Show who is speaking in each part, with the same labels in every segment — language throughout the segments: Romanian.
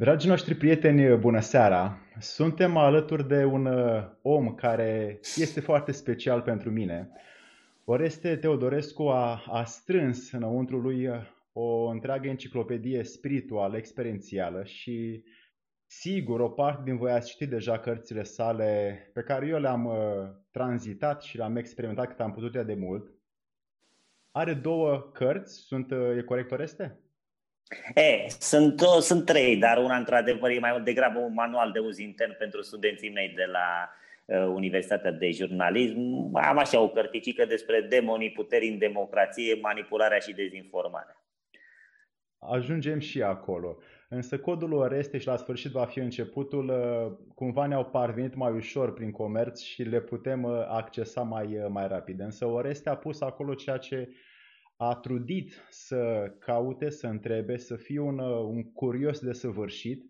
Speaker 1: Dragii noștri prieteni, bună seara! Suntem alături de un uh, om care este foarte special pentru mine. Oreste Teodorescu a, a strâns înăuntru lui uh, o întreagă enciclopedie spirituală, experiențială și sigur o parte din voi ați citit deja cărțile sale pe care eu le-am uh, tranzitat și le-am experimentat cât am putut de mult. Are două cărți, sunt, e corect Oreste?
Speaker 2: E, sunt, sunt trei, dar una într-adevăr e mai degrabă un manual de uz intern pentru studenții mei de la uh, Universitatea de Jurnalism. Am așa o cărticică despre demonii, puteri în democrație, manipularea și dezinformarea.
Speaker 1: Ajungem și acolo. Însă codul Oreste și la sfârșit va fi începutul, uh, cumva ne-au parvenit mai ușor prin comerț și le putem uh, accesa mai, uh, mai rapid. Însă Oreste a pus acolo ceea ce a trudit să caute, să întrebe, să fie un, uh, un curios de săvârșit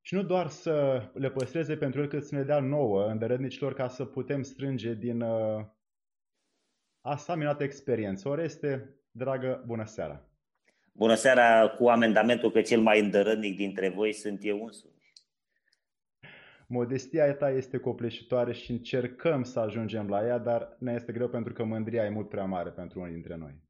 Speaker 1: și nu doar să le păstreze pentru el cât să ne dea nouă, îndărădnicilor, ca să putem strânge din uh, asta minunată experiență. Oreste, dragă, bună seara!
Speaker 2: Bună seara cu amendamentul că cel mai îndărădnic dintre voi sunt eu însumi.
Speaker 1: Modestia ta este copleșitoare și încercăm să ajungem la ea, dar ne este greu pentru că mândria e mult prea mare pentru unii dintre noi.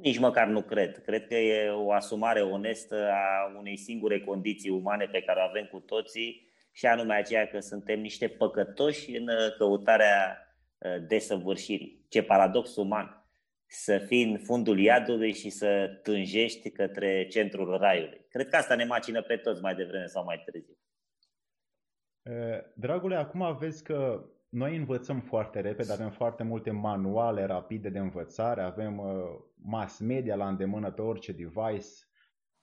Speaker 2: Nici măcar nu cred. Cred că e o asumare onestă a unei singure condiții umane pe care o avem cu toții și anume aceea că suntem niște păcătoși în uh, căutarea uh, desăvârșirii. Ce paradox uman! Să fii în fundul iadului și să tânjești către centrul raiului. Cred că asta ne macină pe toți mai devreme sau mai târziu.
Speaker 1: Dragule, acum vezi că noi învățăm foarte repede, avem foarte multe manuale rapide de învățare, avem uh, mass media la îndemână pe orice device.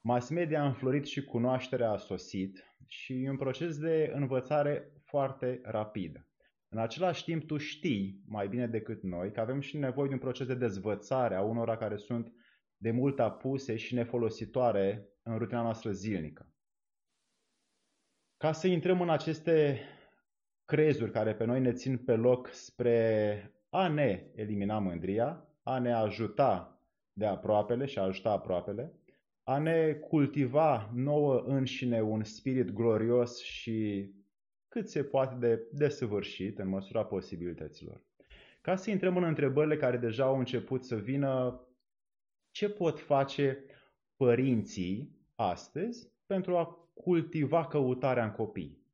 Speaker 1: Mass media a înflorit și cunoașterea a sosit și e un proces de învățare foarte rapid. În același timp, tu știi mai bine decât noi că avem și nevoie de un proces de dezvățare a unora care sunt de mult apuse și nefolositoare în rutina noastră zilnică. Ca să intrăm în aceste crezuri care pe noi ne țin pe loc spre a ne elimina mândria, a ne ajuta de aproapele și a ajuta aproapele, a ne cultiva nouă înșine un spirit glorios și cât se poate de desăvârșit în măsura posibilităților. Ca să intrăm în întrebările care deja au început să vină, ce pot face părinții astăzi pentru a cultiva căutarea în copii?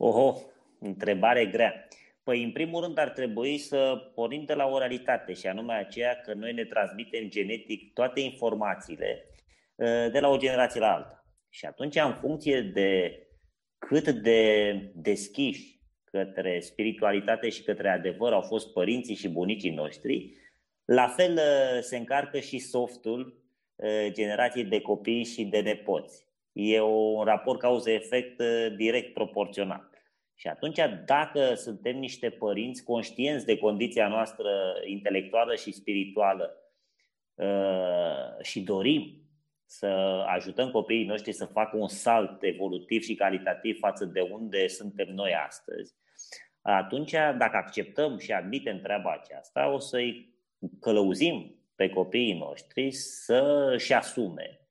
Speaker 2: Oho, întrebare grea. Păi, în primul rând, ar trebui să pornim de la o realitate, și anume aceea că noi ne transmitem genetic toate informațiile ă, de la o generație la alta. Și atunci, în funcție de cât de deschiși către spiritualitate și către adevăr au fost părinții și bunicii noștri, la fel ă, se încarcă și softul ă, generației de copii și de nepoți. E un raport cauză-efect direct proporțional. Și atunci, dacă suntem niște părinți conștienți de condiția noastră intelectuală și spirituală uh, și dorim să ajutăm copiii noștri să facă un salt evolutiv și calitativ față de unde suntem noi astăzi, atunci, dacă acceptăm și admitem treaba aceasta, o să-i călăuzim pe copiii noștri să-și asume Uh,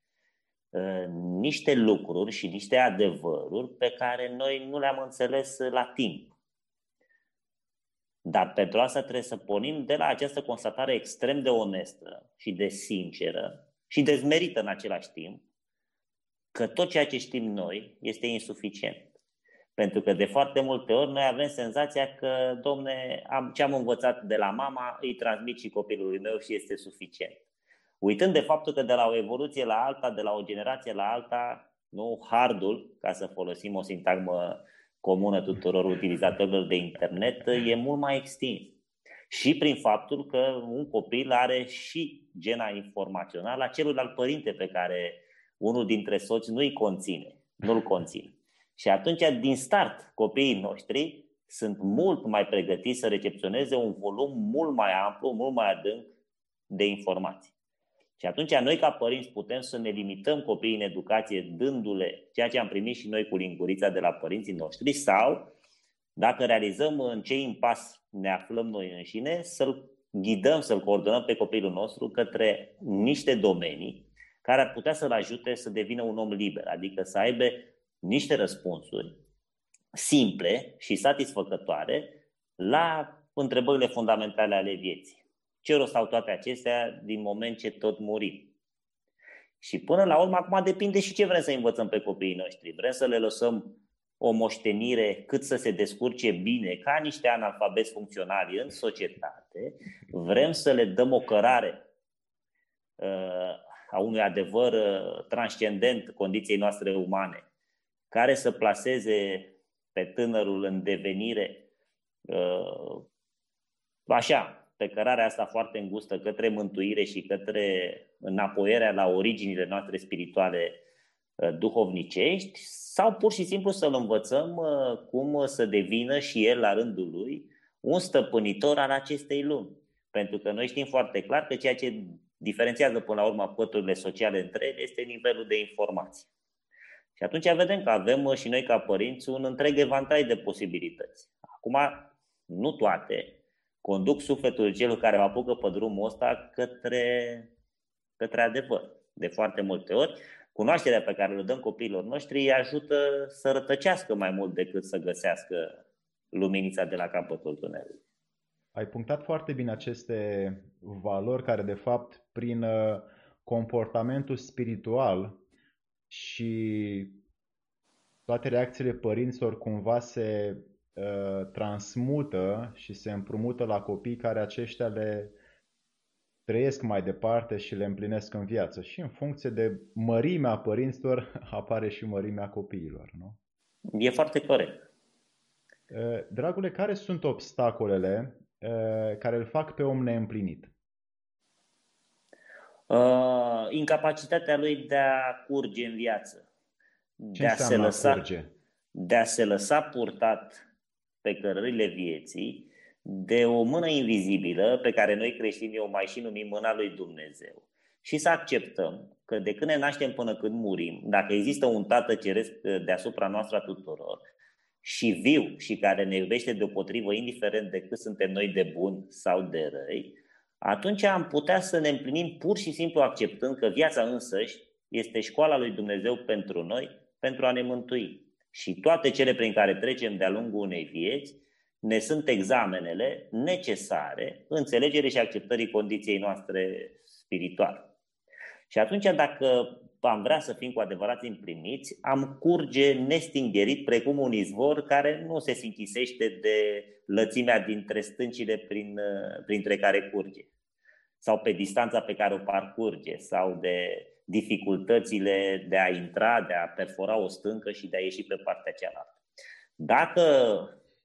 Speaker 2: niște lucruri și niște adevăruri pe care noi nu le-am înțeles la timp. Dar pentru asta trebuie să pornim de la această constatare extrem de onestă și de sinceră și dezmerită în același timp că tot ceea ce știm noi este insuficient. Pentru că de foarte multe ori noi avem senzația că, domne, am, ce am învățat de la mama îi transmit și copilului meu și este suficient. Uitând de faptul că de la o evoluție la alta, de la o generație la alta, nu hardul, ca să folosim o sintagmă comună tuturor utilizatorilor de internet, e mult mai extins. Și prin faptul că un copil are și gena informațională a celuilalt părinte pe care unul dintre soți nu-i conține, nu-l conține. Și atunci, din start, copiii noștri sunt mult mai pregătiți să recepționeze un volum mult mai amplu, mult mai adânc de informații. Și atunci noi ca părinți putem să ne limităm copiii în educație dându-le ceea ce am primit și noi cu lingurița de la părinții noștri sau dacă realizăm în ce impas ne aflăm noi înșine, să-l ghidăm, să-l coordonăm pe copilul nostru către niște domenii care ar putea să-l ajute să devină un om liber, adică să aibă niște răspunsuri simple și satisfăcătoare la întrebările fundamentale ale vieții. Ce rost au toate acestea din moment ce tot murim? Și până la urmă, acum depinde și ce vrem să învățăm pe copiii noștri. Vrem să le lăsăm o moștenire cât să se descurce bine ca niște analfabeti funcționali în societate. Vrem să le dăm o cărare uh, a unui adevăr uh, transcendent condiției noastre umane, care să placeze pe tânărul în devenire uh, așa, pe cărarea asta foarte îngustă către mântuire și către înapoierea la originile noastre spirituale uh, duhovnicești sau pur și simplu să-l învățăm uh, cum să devină și el la rândul lui un stăpânitor al acestei lumi. Pentru că noi știm foarte clar că ceea ce diferențiază până la urmă păturile sociale între ele este nivelul de informație. Și atunci vedem că avem uh, și noi ca părinți un întreg evantai de posibilități. Acum, nu toate conduc sufletul celor care o apucă pe drumul ăsta către, către adevăr. De foarte multe ori, cunoașterea pe care le dăm copiilor noștri îi ajută să rătăcească mai mult decât să găsească luminița de la capătul tunelului.
Speaker 1: Ai punctat foarte bine aceste valori care, de fapt, prin uh, comportamentul spiritual și toate reacțiile părinților cumva se uh, transmută și se împrumută la copii care aceștia le trăiesc mai departe și le împlinesc în viață. Și în funcție de mărimea părinților apare și mărimea copiilor, nu?
Speaker 2: E foarte corect.
Speaker 1: Uh, dragule, care sunt obstacolele uh, care îl fac pe om neîmplinit?
Speaker 2: Uh, incapacitatea lui de a curge în viață.
Speaker 1: Ce de a, se lăsa, curge?
Speaker 2: de a se lăsa purtat pe cărările vieții de o mână invizibilă pe care noi creștinii o mai și numim mâna lui Dumnezeu. Și să acceptăm că de când ne naștem până când murim, dacă există un Tată Ceresc deasupra noastră a tuturor și viu și care ne iubește deopotrivă, indiferent de cât suntem noi de bun sau de răi, atunci am putea să ne împlinim pur și simplu acceptând că viața însăși este școala lui Dumnezeu pentru noi, pentru a ne mântui. Și toate cele prin care trecem de-a lungul unei vieți ne sunt examenele necesare înțelegerii și acceptării condiției noastre spirituale. Și atunci, dacă am vrea să fim cu adevărat împliniți, am curge nestingerit precum un izvor care nu se sinchisește de lățimea dintre stâncile prin, printre care curge sau pe distanța pe care o parcurge sau de dificultățile de a intra, de a perfora o stâncă și de a ieși pe partea cealaltă. Dacă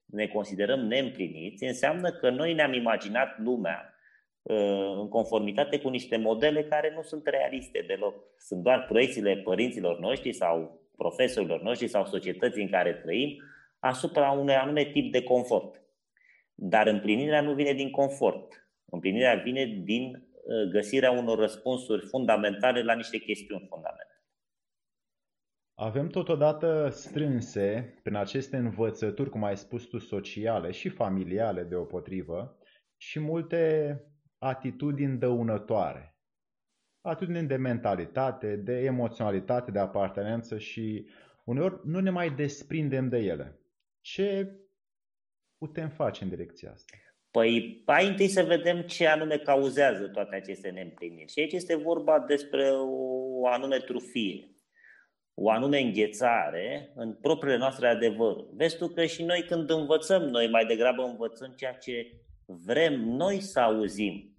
Speaker 2: ne considerăm neîmpliniți, înseamnă că noi ne-am imaginat lumea Uh, în conformitate cu niște modele care nu sunt realiste deloc. Sunt doar proiecțiile părinților noștri sau profesorilor noștri sau societății în care trăim asupra unui anume tip de confort. Dar împlinirea nu vine din confort. Împlinirea vine din uh, găsirea unor răspunsuri fundamentale la niște chestiuni fundamentale.
Speaker 1: Avem totodată strânse prin aceste învățături, cum ai spus tu, sociale și familiale deopotrivă, și multe atitudini dăunătoare. Atitudini de mentalitate, de emoționalitate, de apartenență și uneori nu ne mai desprindem de ele. Ce putem face în direcția asta?
Speaker 2: Păi, hai întâi să vedem ce anume cauzează toate aceste neîmpliniri. Și aici este vorba despre o anume trufie, o anume înghețare în propriile noastre adevăruri. Vezi tu că și noi când învățăm, noi mai degrabă învățăm ceea ce vrem noi să auzim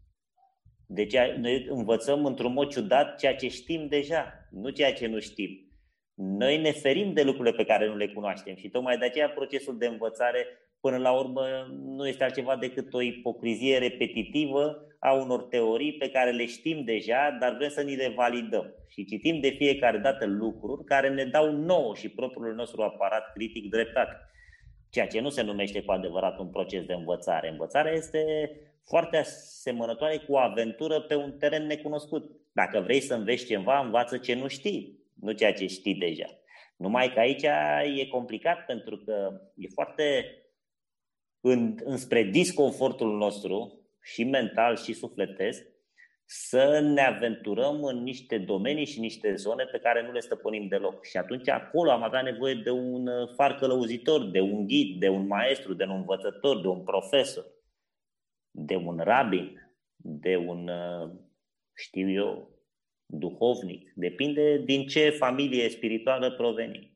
Speaker 2: deci noi învățăm într-un mod ciudat ceea ce știm deja, nu ceea ce nu știm. Noi ne ferim de lucrurile pe care nu le cunoaștem și tocmai de aceea procesul de învățare până la urmă nu este altceva decât o ipocrizie repetitivă a unor teorii pe care le știm deja, dar vrem să ni le validăm. Și citim de fiecare dată lucruri care ne dau nouă și propriul nostru aparat critic dreptate. Ceea ce nu se numește cu adevărat un proces de învățare. Învățarea este foarte asemănătoare cu o aventură pe un teren necunoscut. Dacă vrei să înveți ceva, învață ce nu știi, nu ceea ce știi deja. Numai că aici e complicat pentru că e foarte în, înspre disconfortul nostru și mental și sufletesc să ne aventurăm în niște domenii și niște zone pe care nu le stăpânim deloc. Și atunci acolo am avea nevoie de un uh, far călăuzitor, de un ghid, de un maestru, de un învățător, de un profesor, de un rabin, de un, uh, știu eu, duhovnic. Depinde din ce familie spirituală provenim.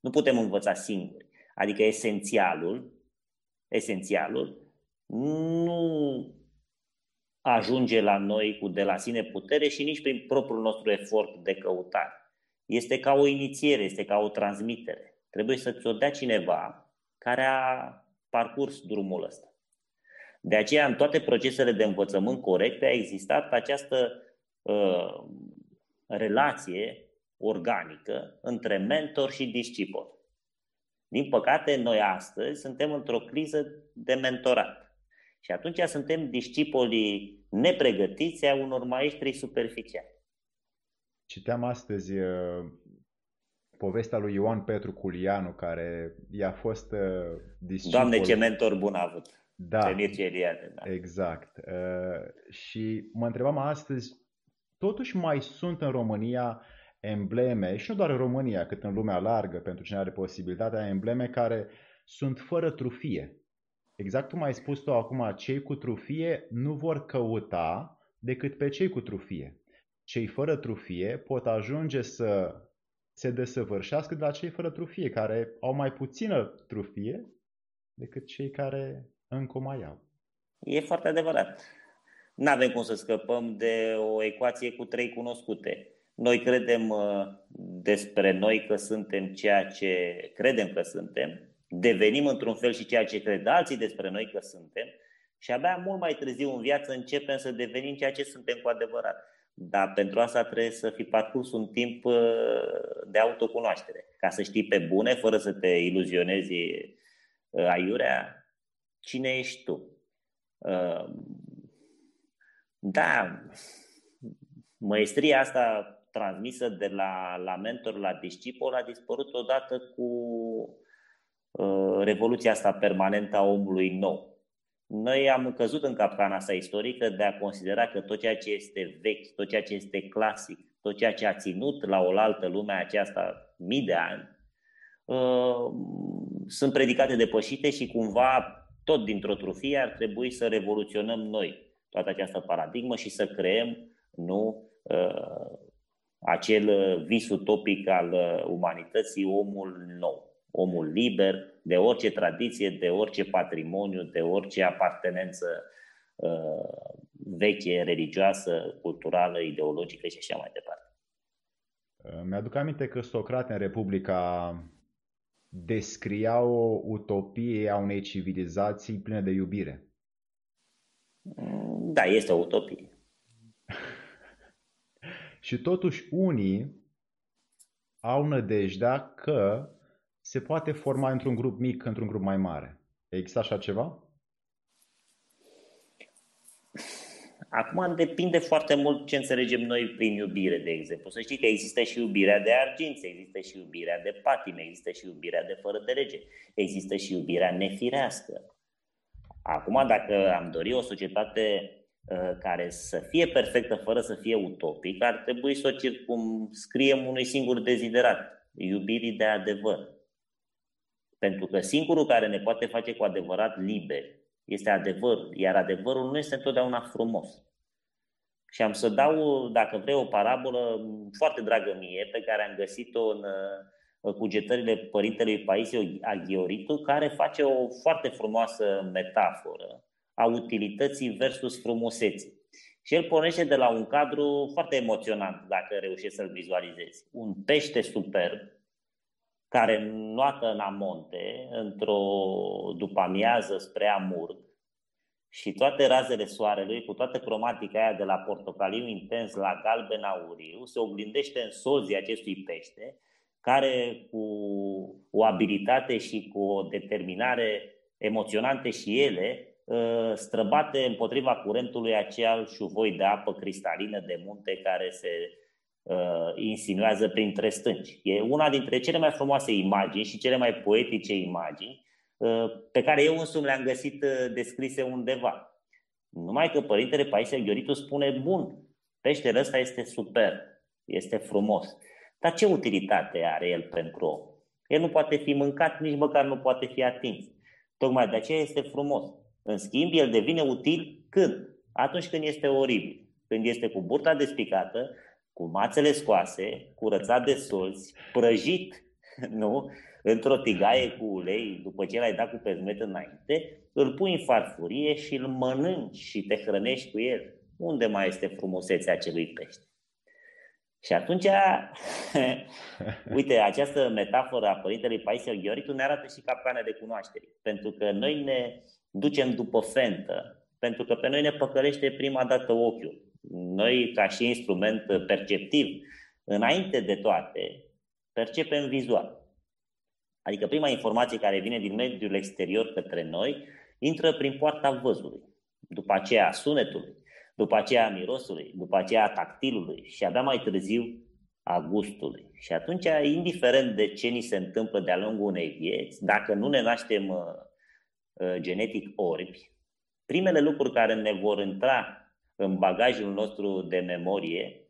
Speaker 2: Nu putem învăța singuri. Adică esențialul, esențialul nu ajunge la noi cu de la sine putere și nici prin propriul nostru efort de căutare. Este ca o inițiere, este ca o transmitere. Trebuie să ți-o dea cineva care a parcurs drumul ăsta. De aceea, în toate procesele de învățământ corecte a existat această uh, relație organică între mentor și discipol. Din păcate, noi astăzi suntem într-o criză de mentorat. Și atunci suntem discipolii nepregătiți a unor maestri superficiali.
Speaker 1: Citeam astăzi uh, povestea lui Ioan Petru Culianu, care i-a fost uh, discipol...
Speaker 2: Doamne, ce mentor bun a avut!
Speaker 1: Da,
Speaker 2: Eliade,
Speaker 1: da. exact. Uh, și mă întrebam astăzi, totuși mai sunt în România embleme, și nu doar în România, cât în lumea largă, pentru cine are posibilitatea, embleme care sunt fără trufie. Exact cum ai spus tu acum, cei cu trufie nu vor căuta decât pe cei cu trufie. Cei fără trufie pot ajunge să se desăvârșească de la cei fără trufie, care au mai puțină trufie decât cei care încă o mai au.
Speaker 2: E foarte adevărat. Nu avem cum să scăpăm de o ecuație cu trei cunoscute. Noi credem uh, despre noi că suntem ceea ce credem că suntem, devenim într-un fel și ceea ce cred alții despre noi că suntem și abia mult mai târziu în viață începem să devenim ceea ce suntem cu adevărat. Dar pentru asta trebuie să fi parcurs un timp uh, de autocunoaștere, ca să știi pe bune, fără să te iluzionezi uh, aiurea, cine ești tu. Uh, da, măestria asta transmisă de la, la mentor la discipol a dispărut odată cu Uh, revoluția asta permanentă a omului nou. Noi am căzut în capcana asta istorică de a considera că tot ceea ce este vechi, tot ceea ce este clasic, tot ceea ce a ținut la oaltă lumea aceasta mii de ani, uh, sunt predicate depășite și cumva tot dintr-o trufie ar trebui să revoluționăm noi toată această paradigmă și să creăm nu uh, acel vis utopic al umanității, omul nou omul liber de orice tradiție, de orice patrimoniu, de orice apartenență uh, veche, religioasă, culturală, ideologică și așa mai departe.
Speaker 1: Uh, mi-aduc aminte că Socrate în Republica descria o utopie a unei civilizații pline de iubire.
Speaker 2: Mm, da, este o utopie.
Speaker 1: Și totuși unii au nădejdea că se poate forma într-un grup mic, într-un grup mai mare. Există așa ceva?
Speaker 2: Acum depinde foarte mult ce înțelegem noi prin iubire, de exemplu. Să știi că există și iubirea de arginți, există și iubirea de patime, există și iubirea de fără de lege, există și iubirea nefirească. Acum, dacă am dori o societate uh, care să fie perfectă fără să fie utopică, ar trebui să o circumscriem unui singur deziderat, iubirii de adevăr. Pentru că singurul care ne poate face cu adevărat liberi este adevărul, iar adevărul nu este întotdeauna frumos. Și am să dau, dacă vrei, o parabolă foarte dragă mie, pe care am găsit-o în cugetările părintelui Paisio Aghioritu, care face o foarte frumoasă metaforă a utilității versus frumuseții. Și el pornește de la un cadru foarte emoționant, dacă reușești să-l vizualizezi. Un pește superb, care noată în amonte, într-o după-amiază spre Amurg, și toate razele soarelui, cu toată cromatica aia de la portocaliu intens la galben auriu, se oglindește în sozii acestui pește, care cu o abilitate și cu o determinare emoționante și ele, ă, străbate împotriva curentului acel șuvoi de apă cristalină de munte care se uh, insinuează printre stânci. E una dintre cele mai frumoase imagini și cele mai poetice imagini uh, pe care eu însumi le-am găsit uh, descrise undeva. Numai că părintele Paisie Gheoritu spune, bun, peștele ăsta este super, este frumos. Dar ce utilitate are el pentru om? El nu poate fi mâncat, nici măcar nu poate fi atins. Tocmai de aceea este frumos. În schimb, el devine util când? Atunci când este oribil. Când este cu burta despicată, cu mațele scoase, curățat de solți, prăjit, nu? Într-o tigaie cu ulei, după ce l-ai dat cu pezmet înainte, îl pui în farfurie și îl mănânci și te hrănești cu el. Unde mai este frumusețea acelui pește? Și atunci, uite, această metaforă a Părintelui Paisiel Gheoritu ne arată și capcane de cunoaștere. Pentru că noi ne ducem după fentă, pentru că pe noi ne păcălește prima dată ochiul. Noi, ca și instrument perceptiv, înainte de toate, percepem vizual. Adică prima informație care vine din mediul exterior către noi intră prin poarta văzului, după aceea a sunetului, după aceea a mirosului, după aceea a tactilului și abia mai târziu a gustului. Și atunci, indiferent de ce ni se întâmplă de-a lungul unei vieți, dacă nu ne naștem uh, uh, genetic orbi, primele lucruri care ne vor intra în bagajul nostru de memorie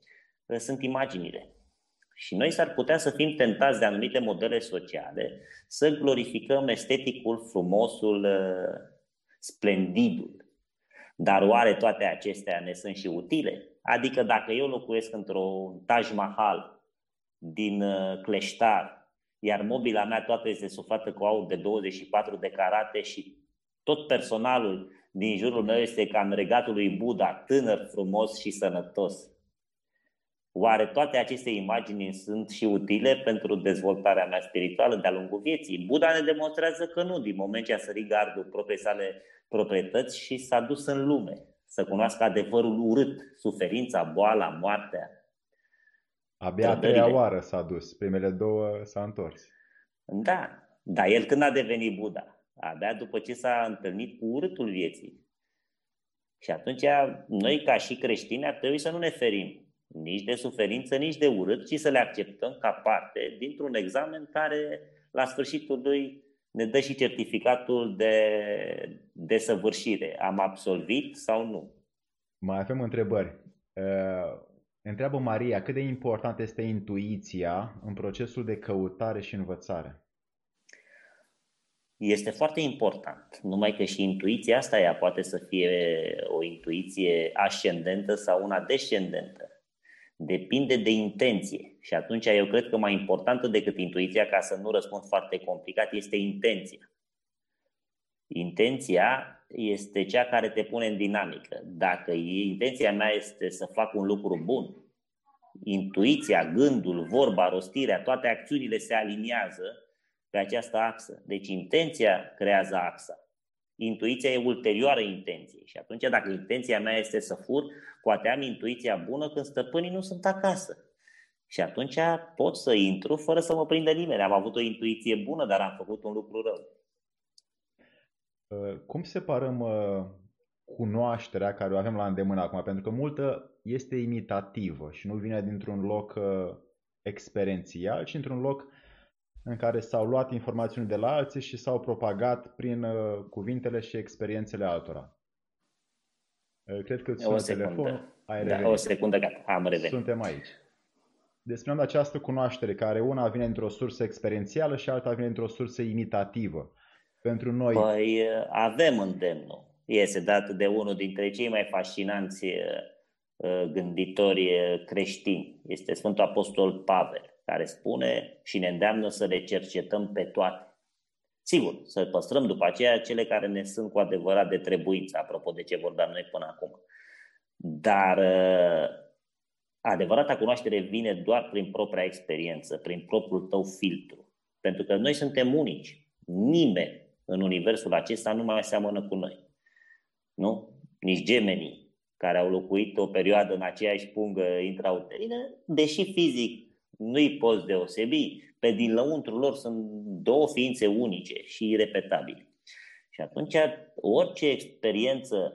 Speaker 2: uh, sunt imaginile. Și noi s-ar putea să fim tentați de anumite modele sociale să glorificăm esteticul, frumosul, uh, splendidul. Dar oare toate acestea ne sunt și utile? Adică dacă eu locuiesc într-un Taj Mahal din uh, cleștar, iar mobila mea toată este suflată cu aur de 24 de carate și tot personalul din jurul meu este ca în regatul lui Buddha, tânăr, frumos și sănătos. Oare toate aceste imagini sunt și utile pentru dezvoltarea mea spirituală de-a lungul vieții? Buddha ne demonstrează că nu, din moment ce a sărit gardul proprii sale proprietăți și s-a dus în lume să cunoască adevărul urât, suferința, boala, moartea.
Speaker 1: Abia a treia oară s-a dus, primele două s-a întors.
Speaker 2: Da, dar el când a devenit Buddha? Abia după ce s-a întâlnit cu urâtul vieții. Și atunci noi ca și creștini ar trebui să nu ne ferim nici de suferință, nici de urât, ci să le acceptăm ca parte dintr-un examen care la sfârșitul lui ne dă și certificatul de desăvârșire. Am absolvit sau nu?
Speaker 1: Mai avem întrebări. Uh, întreabă Maria, cât de important este intuiția în procesul de căutare și învățare?
Speaker 2: Este foarte important, numai că și intuiția asta ea poate să fie o intuiție ascendentă sau una descendentă. Depinde de intenție. Și atunci eu cred că mai importantă decât intuiția, ca să nu răspund foarte complicat, este intenția. Intenția este cea care te pune în dinamică. Dacă intenția mea este să fac un lucru bun, intuiția, gândul, vorba, rostirea, toate acțiunile se aliniază pe această axă. Deci intenția creează axa. Intuiția e ulterioară intenției. Și atunci dacă intenția mea este să fur, poate am intuiția bună când stăpânii nu sunt acasă. Și atunci pot să intru fără să mă prindă nimeni. Am avut o intuiție bună, dar am făcut un lucru rău.
Speaker 1: Uh, cum separăm uh, cunoașterea care o avem la îndemână acum? Pentru că multă este imitativă și nu vine dintr-un loc uh, experiențial, ci într-un loc în care s-au luat informațiuni de la alții și s-au propagat prin cuvintele și experiențele altora. Cred că
Speaker 2: o secundă. telefonul. Ai da, o secundă, gata, am revenit.
Speaker 1: Suntem aici. Despre această cunoaștere, care una vine într-o sursă experiențială și alta vine într-o sursă imitativă. Pentru noi...
Speaker 2: Păi avem îndemnul. Este dat de unul dintre cei mai fascinanți gânditori creștini. Este Sfântul Apostol Pavel, care spune și ne îndeamnă să le cercetăm pe toate. Sigur, să păstrăm după aceea cele care ne sunt cu adevărat de trebuință, apropo de ce vorbeam noi până acum. Dar adevărata cunoaștere vine doar prin propria experiență, prin propriul tău filtru. Pentru că noi suntem unici. Nimeni în universul acesta nu mai seamănă cu noi. Nu? Nici gemenii care au locuit o perioadă în aceeași pungă intrauterină, deși fizic nu-i poți deosebi, pe din lăuntru lor sunt două ființe unice și irepetabile. Și atunci orice experiență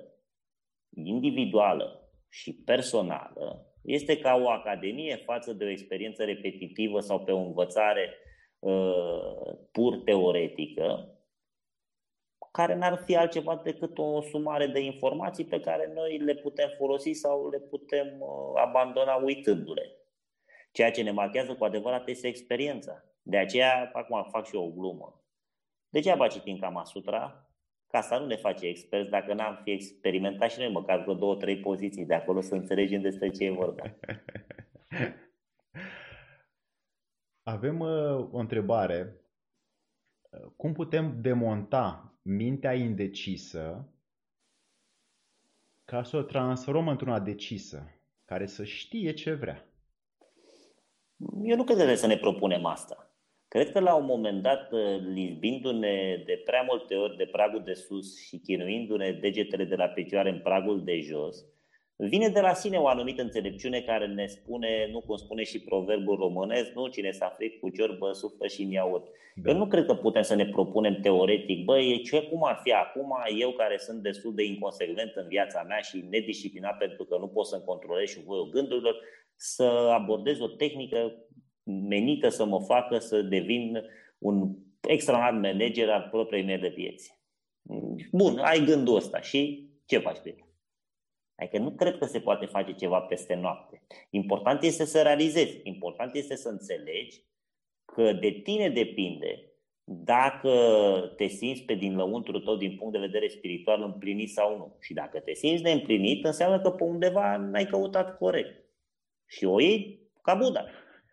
Speaker 2: individuală și personală este ca o academie față de o experiență repetitivă sau pe o învățare uh, pur teoretică, care n-ar fi altceva decât o sumare de informații pe care noi le putem folosi sau le putem uh, abandona uitându-le. Ceea ce ne marchează cu adevărat este experiența. De aceea, acum fac și eu o glumă. Degeaba citim Kama Sutra, ca să nu ne face experți dacă n-am fi experimentat și noi măcar vreo două, trei poziții de acolo să înțelegem despre ce e vorba.
Speaker 1: Avem uh, o întrebare. Cum putem demonta mintea indecisă ca să o transformăm într-una decisă, care să știe ce vrea?
Speaker 2: Eu nu cred că trebuie să ne propunem asta. Cred că la un moment dat, uh, lizbindu-ne de prea multe ori de pragul de sus și chinuindu-ne degetele de la picioare în pragul de jos, vine de la sine o anumită înțelepciune care ne spune, nu cum spune și proverbul românesc, nu cine s-a fric cu ciorbă, suflă și iaurt. Da. Eu nu cred că putem să ne propunem teoretic, băi, ce cum ar fi acum eu care sunt destul de inconsecvent în viața mea și nedisciplinat pentru că nu pot să-mi controlez și voiul gândurilor, să abordez o tehnică menită să mă facă să devin un extraordinar manager al propriei mele vieți. Bun, ai gândul ăsta și ce faci pe el? Adică nu cred că se poate face ceva peste noapte. Important este să realizezi, important este să înțelegi că de tine depinde dacă te simți pe din lăuntru tău din punct de vedere spiritual împlinit sau nu. Și dacă te simți neîmplinit, înseamnă că pe undeva n-ai căutat corect. Și o iei ca Buddha.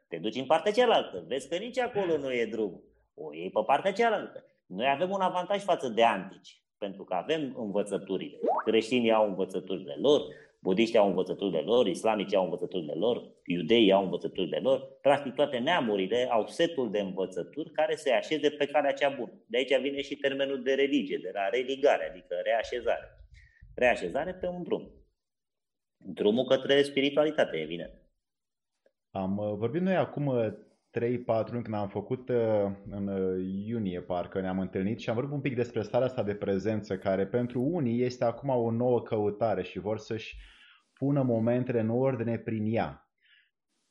Speaker 2: Te duci în partea cealaltă, vezi că nici acolo nu e drum. O iei pe partea cealaltă. Noi avem un avantaj față de antici, pentru că avem învățăturile. Creștinii au învățăturile lor, budiștii au învățăturile lor, islamicii au învățăturile lor, iudeii au învățăturile lor. Practic toate neamurile au setul de învățături care se așeze pe calea cea bună. De aici vine și termenul de religie, de la religare, adică reașezare. Reașezare pe un drum. Drumul către spiritualitate, evident.
Speaker 1: Am uh, vorbit noi acum 3-4 uh, luni când am făcut uh, în iunie, parcă ne-am întâlnit și am vorbit un pic despre starea asta de prezență, care pentru unii este acum o nouă căutare și vor să-și pună momentele în ordine prin ea.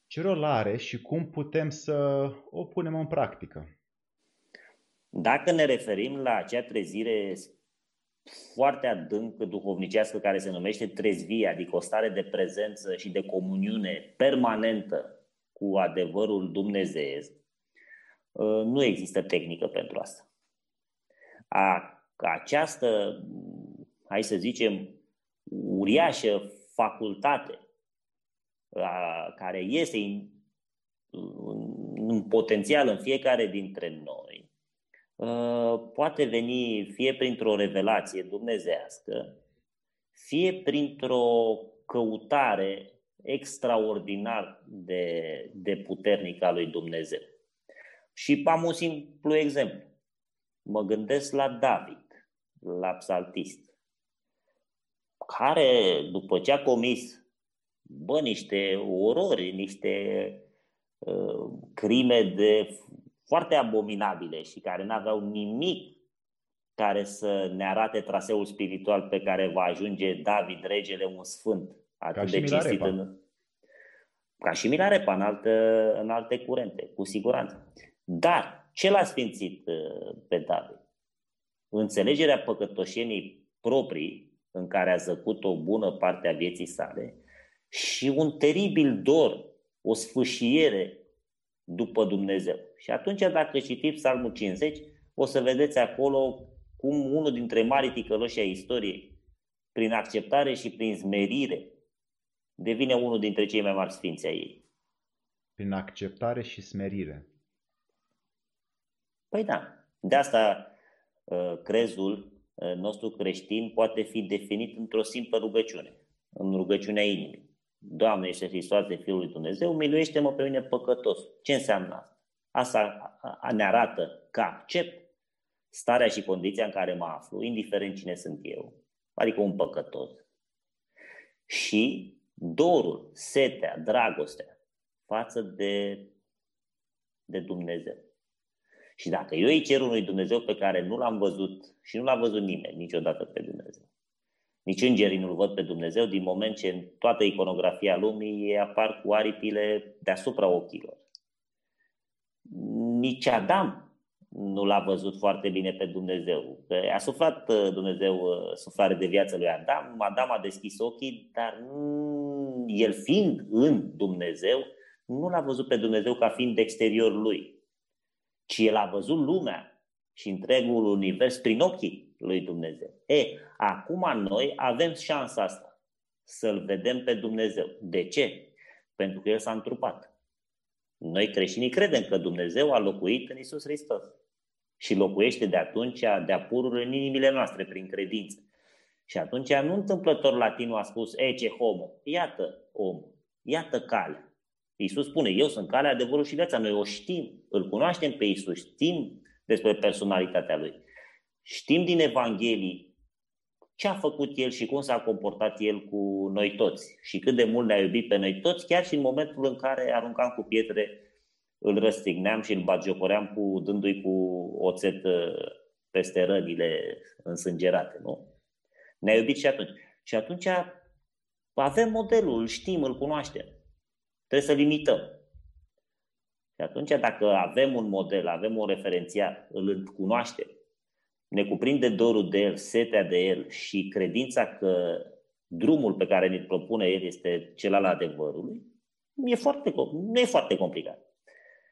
Speaker 1: Ce rol are și cum putem să o punem în practică?
Speaker 2: Dacă ne referim la acea trezire foarte adânc duhovnicească care se numește trezvie, adică o stare de prezență și de comuniune permanentă cu adevărul dumnezeiesc, ă, nu există tehnică pentru asta. A, această, hai să zicem, uriașă facultate a, care este în, în potențial în fiecare dintre noi, Uh, poate veni fie printr-o revelație dumnezească, fie printr-o căutare extraordinar de, de puternică a lui Dumnezeu. Și am un simplu exemplu. Mă gândesc la David, la psaltist, care, după ce a comis bă, niște orori, niște uh, crime de foarte abominabile și care nu aveau nimic care să ne arate traseul spiritual pe care va ajunge David, regele, un sfânt atât Ca de cinstit în... Ca și Milarepa în, altă, în alte curente, cu siguranță. Dar ce l-a sfințit uh, pe David? Înțelegerea păcătoșenii proprii în care a zăcut o bună parte a vieții sale și un teribil dor, o sfâșiere după Dumnezeu. Și atunci, dacă citiți Psalmul 50, o să vedeți acolo cum unul dintre mari ticăloși ai istoriei, prin acceptare și prin smerire, devine unul dintre cei mai mari sfinți ai ei.
Speaker 1: Prin acceptare și smerire.
Speaker 2: Păi da. De asta ă, crezul ă, nostru creștin poate fi definit într-o simplă rugăciune, în rugăciunea inimii. Doamne, este Hristoase, Fiul lui Dumnezeu, miluiește-mă pe mine păcătos. Ce înseamnă asta? Asta ne arată că accept starea și condiția în care mă aflu, indiferent cine sunt eu, adică un păcătos. Și dorul, setea, dragostea față de, de Dumnezeu. Și dacă eu îi cer unui Dumnezeu pe care nu l-am văzut și nu l-a văzut nimeni niciodată pe Dumnezeu, nici îngerii nu-L văd pe Dumnezeu din moment ce în toată iconografia lumii ei apar cu aripile deasupra ochilor. Nici Adam nu l-a văzut foarte bine pe Dumnezeu. A suflat uh, Dumnezeu uh, suflare de viață lui Adam, Adam a deschis ochii, dar el fiind în Dumnezeu, nu l-a văzut pe Dumnezeu ca fiind de exterior lui, ci el a văzut lumea și întregul univers prin ochii lui Dumnezeu. E, acum noi avem șansa asta să-L vedem pe Dumnezeu. De ce? Pentru că El s-a întrupat. Noi creștinii credem că Dumnezeu a locuit în Isus Hristos și locuiește de atunci de-a purul în inimile noastre prin credință. Și atunci nu întâmplător latinul a spus, ece homo, iată om, iată cale. Iisus spune, eu sunt calea, adevărul și viața. Noi o știm, îl cunoaștem pe Iisus, știm despre personalitatea Lui. Știm din Evanghelii ce a făcut El și cum s-a comportat El cu noi toți și cât de mult ne-a iubit pe noi toți, chiar și în momentul în care aruncam cu pietre, îl răstigneam și îl bagiocoream cu, dându-i cu oțet uh, peste rănile însângerate. Nu? Ne-a iubit și atunci. Și atunci avem modelul, îl știm, îl cunoaștem. Trebuie să limităm. Și atunci, dacă avem un model, avem un referențial, îl cunoaștem, ne cuprinde dorul de el, setea de el și credința că drumul pe care ne propune el este cel al adevărului, e foarte, nu e foarte complicat.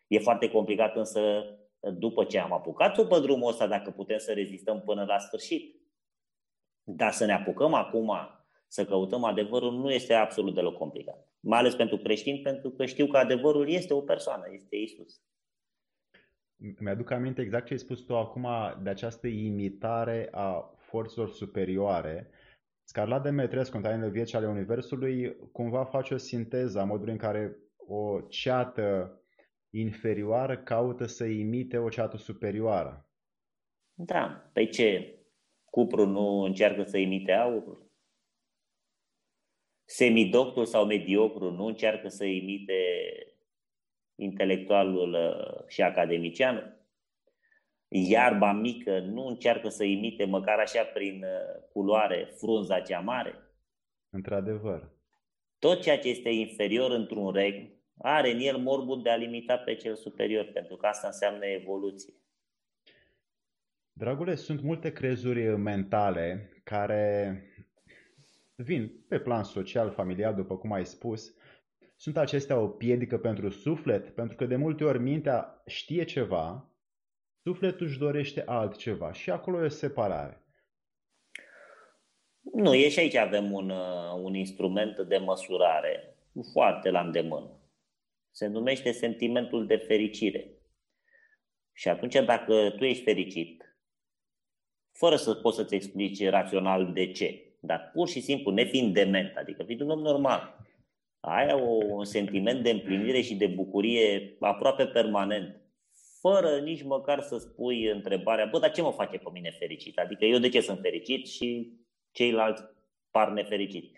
Speaker 2: E foarte complicat însă după ce am apucat-o pe drumul ăsta, dacă putem să rezistăm până la sfârșit. Dar să ne apucăm acum să căutăm adevărul nu este absolut deloc complicat. Mai ales pentru creștini, pentru că știu că adevărul este o persoană, este Isus.
Speaker 1: Mi-aduc aminte exact ce ai spus tu acum de această imitare a forțelor superioare. Scarlat Demetrescu, în tainele vieții ale Universului, cumva face o sinteză a modului în care o ceată inferioară caută să imite o ceată superioară.
Speaker 2: Da, pe ce? Cupru nu încearcă să imite aurul? semidoctul sau mediocru nu încearcă să imite intelectualul uh, și academicianul. Iarba mică nu încearcă să imite măcar așa prin uh, culoare frunza cea mare.
Speaker 1: Într-adevăr.
Speaker 2: Tot ceea ce este inferior într-un regn are în el morbul de a limita pe cel superior, pentru că asta înseamnă evoluție.
Speaker 1: Dragule, sunt multe crezuri mentale care vin pe plan social, familial, după cum ai spus, sunt acestea o piedică pentru suflet? Pentru că de multe ori mintea știe ceva, sufletul își dorește altceva și acolo e o separare.
Speaker 2: Nu, e și aici avem un, uh, un instrument de măsurare foarte la îndemână. Se numește sentimentul de fericire. Și atunci dacă tu ești fericit, fără să poți să-ți explici rațional de ce, dar pur și simplu, nefiind dement, adică fiind un om normal, ai un sentiment de împlinire și de bucurie aproape permanent, fără nici măcar să spui întrebarea, bă, dar ce mă face pe mine fericit? Adică eu de ce sunt fericit și ceilalți par nefericiți?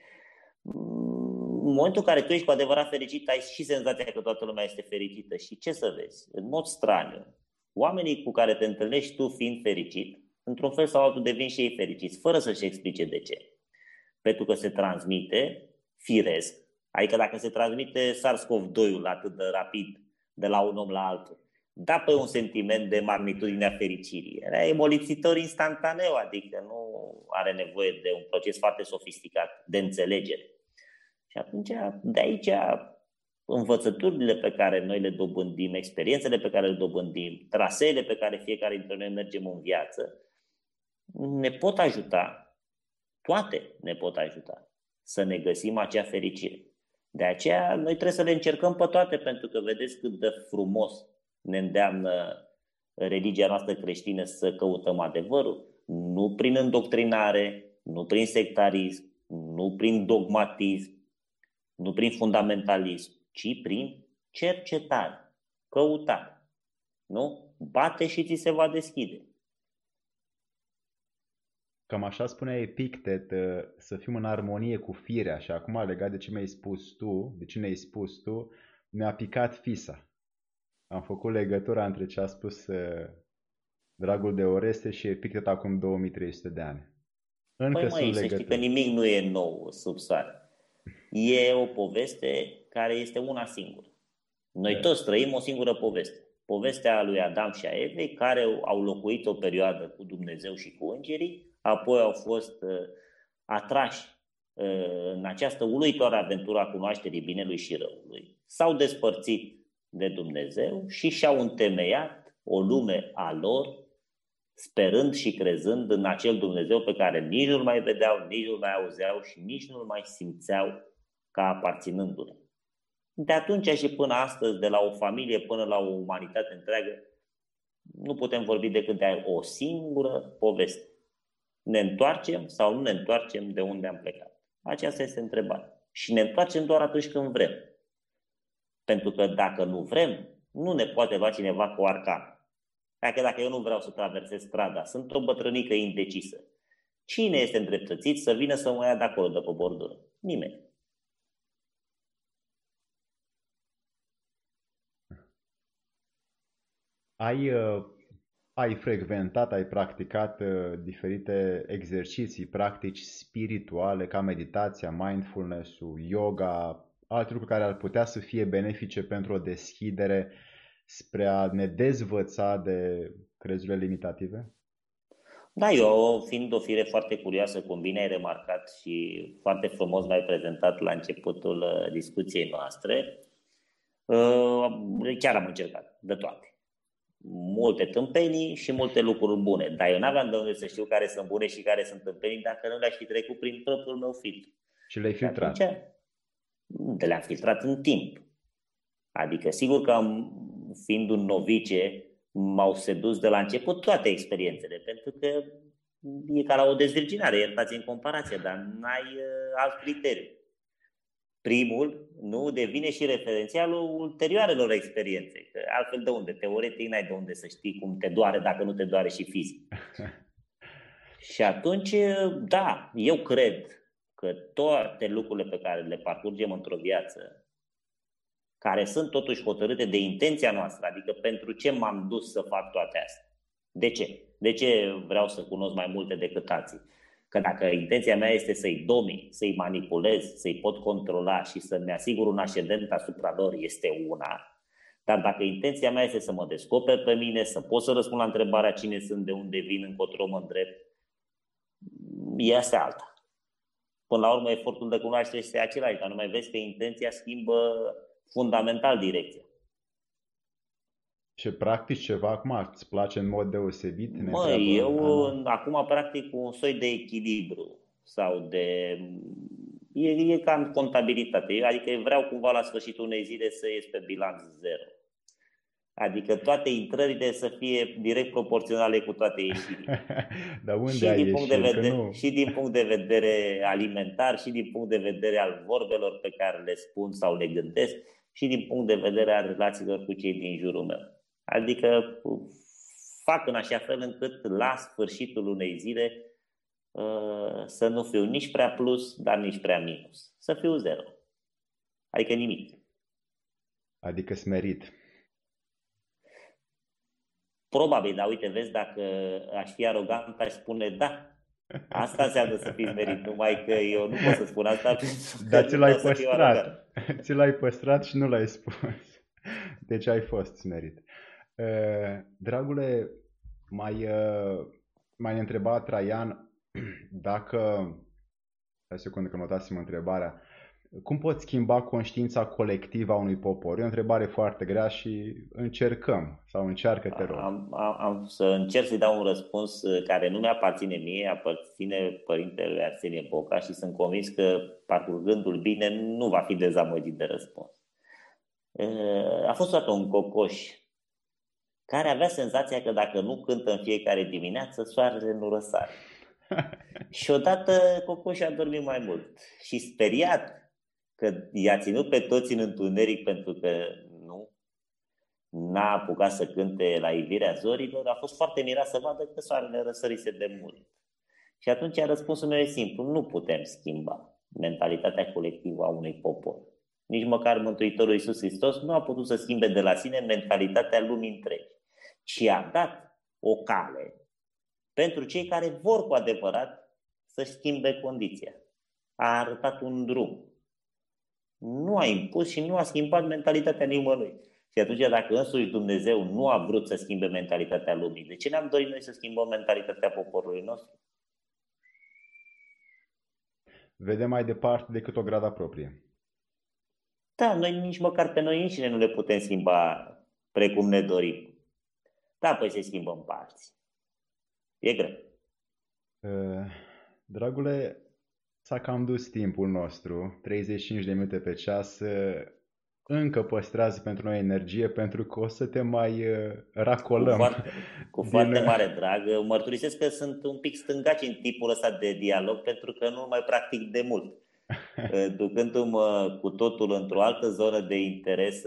Speaker 2: În momentul în care tu ești cu adevărat fericit, ai și senzația că toată lumea este fericită. Și ce să vezi? În mod straniu, oamenii cu care te întâlnești tu fiind fericit, într-un fel sau altul devin și ei fericiți, fără să-și explice de ce. Pentru că se transmite firesc, adică dacă se transmite SARS-CoV-2-ul atât de rapid de la un om la altul, da pe un sentiment de magnitudinea fericirii. Era emolițitor instantaneu, adică nu are nevoie de un proces foarte sofisticat de înțelegere. Și atunci, de aici, învățăturile pe care noi le dobândim, experiențele pe care le dobândim, traseele pe care fiecare dintre noi mergem în viață, ne pot ajuta, toate ne pot ajuta să ne găsim acea fericire. De aceea noi trebuie să le încercăm pe toate, pentru că vedeți cât de frumos ne îndeamnă religia noastră creștină să căutăm adevărul, nu prin îndoctrinare, nu prin sectarism, nu prin dogmatism, nu prin fundamentalism, ci prin cercetare, căutare. Nu? Bate și ți se va deschide.
Speaker 1: Cam așa spunea Epictet, uh, să fim în armonie cu firea și acum legat de ce mi-ai spus tu, de ce ne-ai spus tu, mi-a picat fisa. Am făcut legătura între ce a spus uh, dragul de Oreste și Epictet acum 2300 de ani.
Speaker 2: Încă păi măi, să știi că nimic nu e nou sub soare. E o poveste care este una singură. Noi toți trăim o singură poveste. povestea lui Adam și a Evei, care au locuit o perioadă cu Dumnezeu și cu îngerii, apoi au fost uh, atrași uh, în această uluitoare aventură a cunoașterii binelui și răului, s-au despărțit de Dumnezeu și și-au întemeiat o lume a lor, sperând și crezând în acel Dumnezeu pe care nici nu-l mai vedeau, nici nu-l mai auzeau și nici nu-l mai simțeau ca aparținându-le. De atunci și până astăzi, de la o familie până la o umanitate întreagă, nu putem vorbi decât de o singură poveste. Ne întoarcem sau nu ne întoarcem de unde am plecat? Aceasta este întrebarea. Și ne întoarcem doar atunci când vrem. Pentru că dacă nu vrem, nu ne poate lua cineva cu arcan. Dacă, dacă eu nu vreau să traversez strada, sunt o bătrânică indecisă. Cine este îndreptățit să vină să mă ia de acolo, de pe bordură? Nimeni.
Speaker 1: Ai, uh, ai frecventat, ai practicat uh, diferite exerciții, practici spirituale ca meditația, mindfulness-ul, yoga, alte lucruri care ar putea să fie benefice pentru o deschidere spre a ne dezvăța de crezurile limitative?
Speaker 2: Da, eu fiind o fire foarte curioasă, cum bine ai remarcat și foarte frumos l-ai prezentat la începutul uh, discuției noastre, chiar am încercat de toate multe tâmpenii și multe lucruri bune. Dar eu n-aveam de unde să știu care sunt bune și care sunt tâmpenii dacă nu le-aș fi trecut prin propriul meu filtru.
Speaker 1: Și le-ai filtrat?
Speaker 2: de le-am filtrat în timp. Adică, sigur că am, fiind un novice, m-au sedus de la început toate experiențele, pentru că e ca la o dezvirginare, iertați în comparație, dar n-ai uh, alt criteriu primul nu devine și referențialul ulterioarelor experiențe. Că altfel de unde? Teoretic n-ai de unde să știi cum te doare dacă nu te doare și fizic. și atunci, da, eu cred că toate lucrurile pe care le parcurgem într-o viață, care sunt totuși hotărâte de intenția noastră, adică pentru ce m-am dus să fac toate astea? De ce? De ce vreau să cunosc mai multe decât alții? Că dacă intenția mea este să-i domi, să-i manipulez, să-i pot controla și să-mi asigur un ascendent asupra lor, este una. Dar dacă intenția mea este să mă descoper pe mine, să pot să răspund la întrebarea cine sunt, de unde vin, încotro mă îndrept, este alta. Până la urmă, efortul de cunoaștere este același, dar nu mai vezi că intenția schimbă fundamental direcția.
Speaker 1: Ce practici ceva acum? Îți place în mod deosebit?
Speaker 2: Mă, eu în, acum practic un soi de echilibru sau de... E, e ca în contabilitate. Adică vreau cumva la sfârșitul unei zile să ies pe bilanț zero. Adică toate intrările să fie direct proporționale cu toate ieșirile.
Speaker 1: Dar unde și, ai din punct
Speaker 2: de vedere, nu... și din punct de vedere alimentar, și din punct de vedere al vorbelor pe care le spun sau le gândesc, și din punct de vedere al relațiilor cu cei din jurul meu. Adică fac în așa fel încât la sfârșitul unei zile uh, să nu fiu nici prea plus, dar nici prea minus. Să fiu zero. Adică nimic.
Speaker 1: Adică smerit.
Speaker 2: Probabil, dar uite, vezi, dacă aș fi arogant, aș spune da. Asta înseamnă să fii smerit, numai că eu nu pot să spun asta pentru
Speaker 1: Dar ți l-ai păstrat. Ți l-ai păstrat și nu l-ai spus. Deci ai fost smerit. Dragule, mai, mai întreba Traian dacă, o secundă că notasem întrebarea, cum poți schimba conștiința colectivă a unui popor? E o întrebare foarte grea și încercăm sau încearcă, te rog.
Speaker 2: Am, am, am să încerc să-i dau un răspuns care nu mi-aparține mie, aparține părintele Arsenie Boca și sunt convins că parcurgându-l bine nu va fi dezamăgit de răspuns. A fost toată un cocoș care avea senzația că dacă nu cântă în fiecare dimineață, soarele nu răsare. și odată Cocoș a dormit mai mult și speriat că i-a ținut pe toți în întuneric pentru că nu n-a apucat să cânte la ivirea zorilor, a fost foarte mirat să vadă că soarele răsărise de mult. Și atunci a răspunsul meu e simplu, nu putem schimba mentalitatea colectivă a unui popor. Nici măcar Mântuitorul Iisus Hristos nu a putut să schimbe de la sine mentalitatea lumii întregi ci a dat o cale pentru cei care vor cu adevărat să schimbe condiția. A arătat un drum. Nu a impus și nu a schimbat mentalitatea nimănui. Și atunci, dacă însuși Dumnezeu nu a vrut să schimbe mentalitatea lumii, de ce ne-am dorit noi să schimbăm mentalitatea poporului nostru?
Speaker 1: Vedem mai departe decât o grada proprie.
Speaker 2: Da, noi nici măcar pe noi înșine nu le putem schimba precum ne dorim. Da, păi se schimbă în parți. E greu.
Speaker 1: Uh, dragule, s-a cam dus timpul nostru, 35 de minute pe ceas. Uh, încă păstrează pentru noi energie pentru că o să te mai uh, racolăm.
Speaker 2: Cu foarte, cu foarte din... mare drag. Mărturisesc că sunt un pic stângaci în tipul ăsta de dialog pentru că nu mai practic de mult. Ducându-mă cu totul într-o altă zonă de interes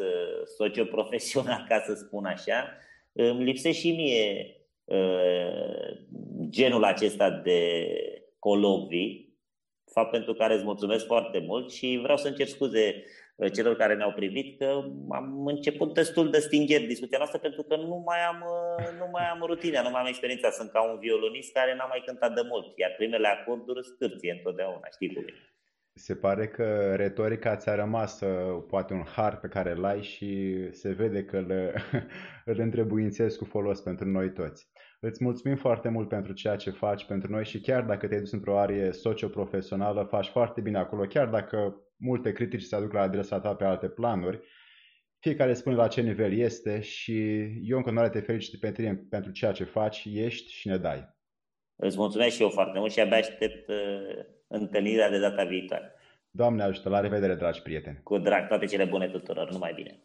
Speaker 2: socioprofesional, ca să spun așa, îmi lipsește și mie genul acesta de colocvii, fapt pentru care îți mulțumesc foarte mult și vreau să încerc scuze uh, celor care ne-au privit că am început destul de stingeri discuția noastră pentru că nu mai am, uh, nu mai am rutina, nu mai am experiența. Sunt ca un violonist care n-a mai cântat de mult, iar primele acorduri scârție întotdeauna, știi cum e.
Speaker 1: Se pare că retorica ți-a rămas uh, poate un har pe care l-ai și se vede că îl, îl întrebuințezi cu folos pentru noi toți. Îți mulțumim foarte mult pentru ceea ce faci pentru noi și chiar dacă te-ai dus într-o arie socioprofesională, faci foarte bine acolo, chiar dacă multe critici se aduc la adresa ta pe alte planuri, fiecare spune la ce nivel este și eu în continuare te felicit pe tine pentru ceea ce faci, ești și ne dai.
Speaker 2: Îți mulțumesc și eu foarte mult și abia aștept uh, întâlnirea de data viitoare.
Speaker 1: Doamne ajută, la revedere, dragi prieteni!
Speaker 2: Cu drag, toate cele bune tuturor, numai bine!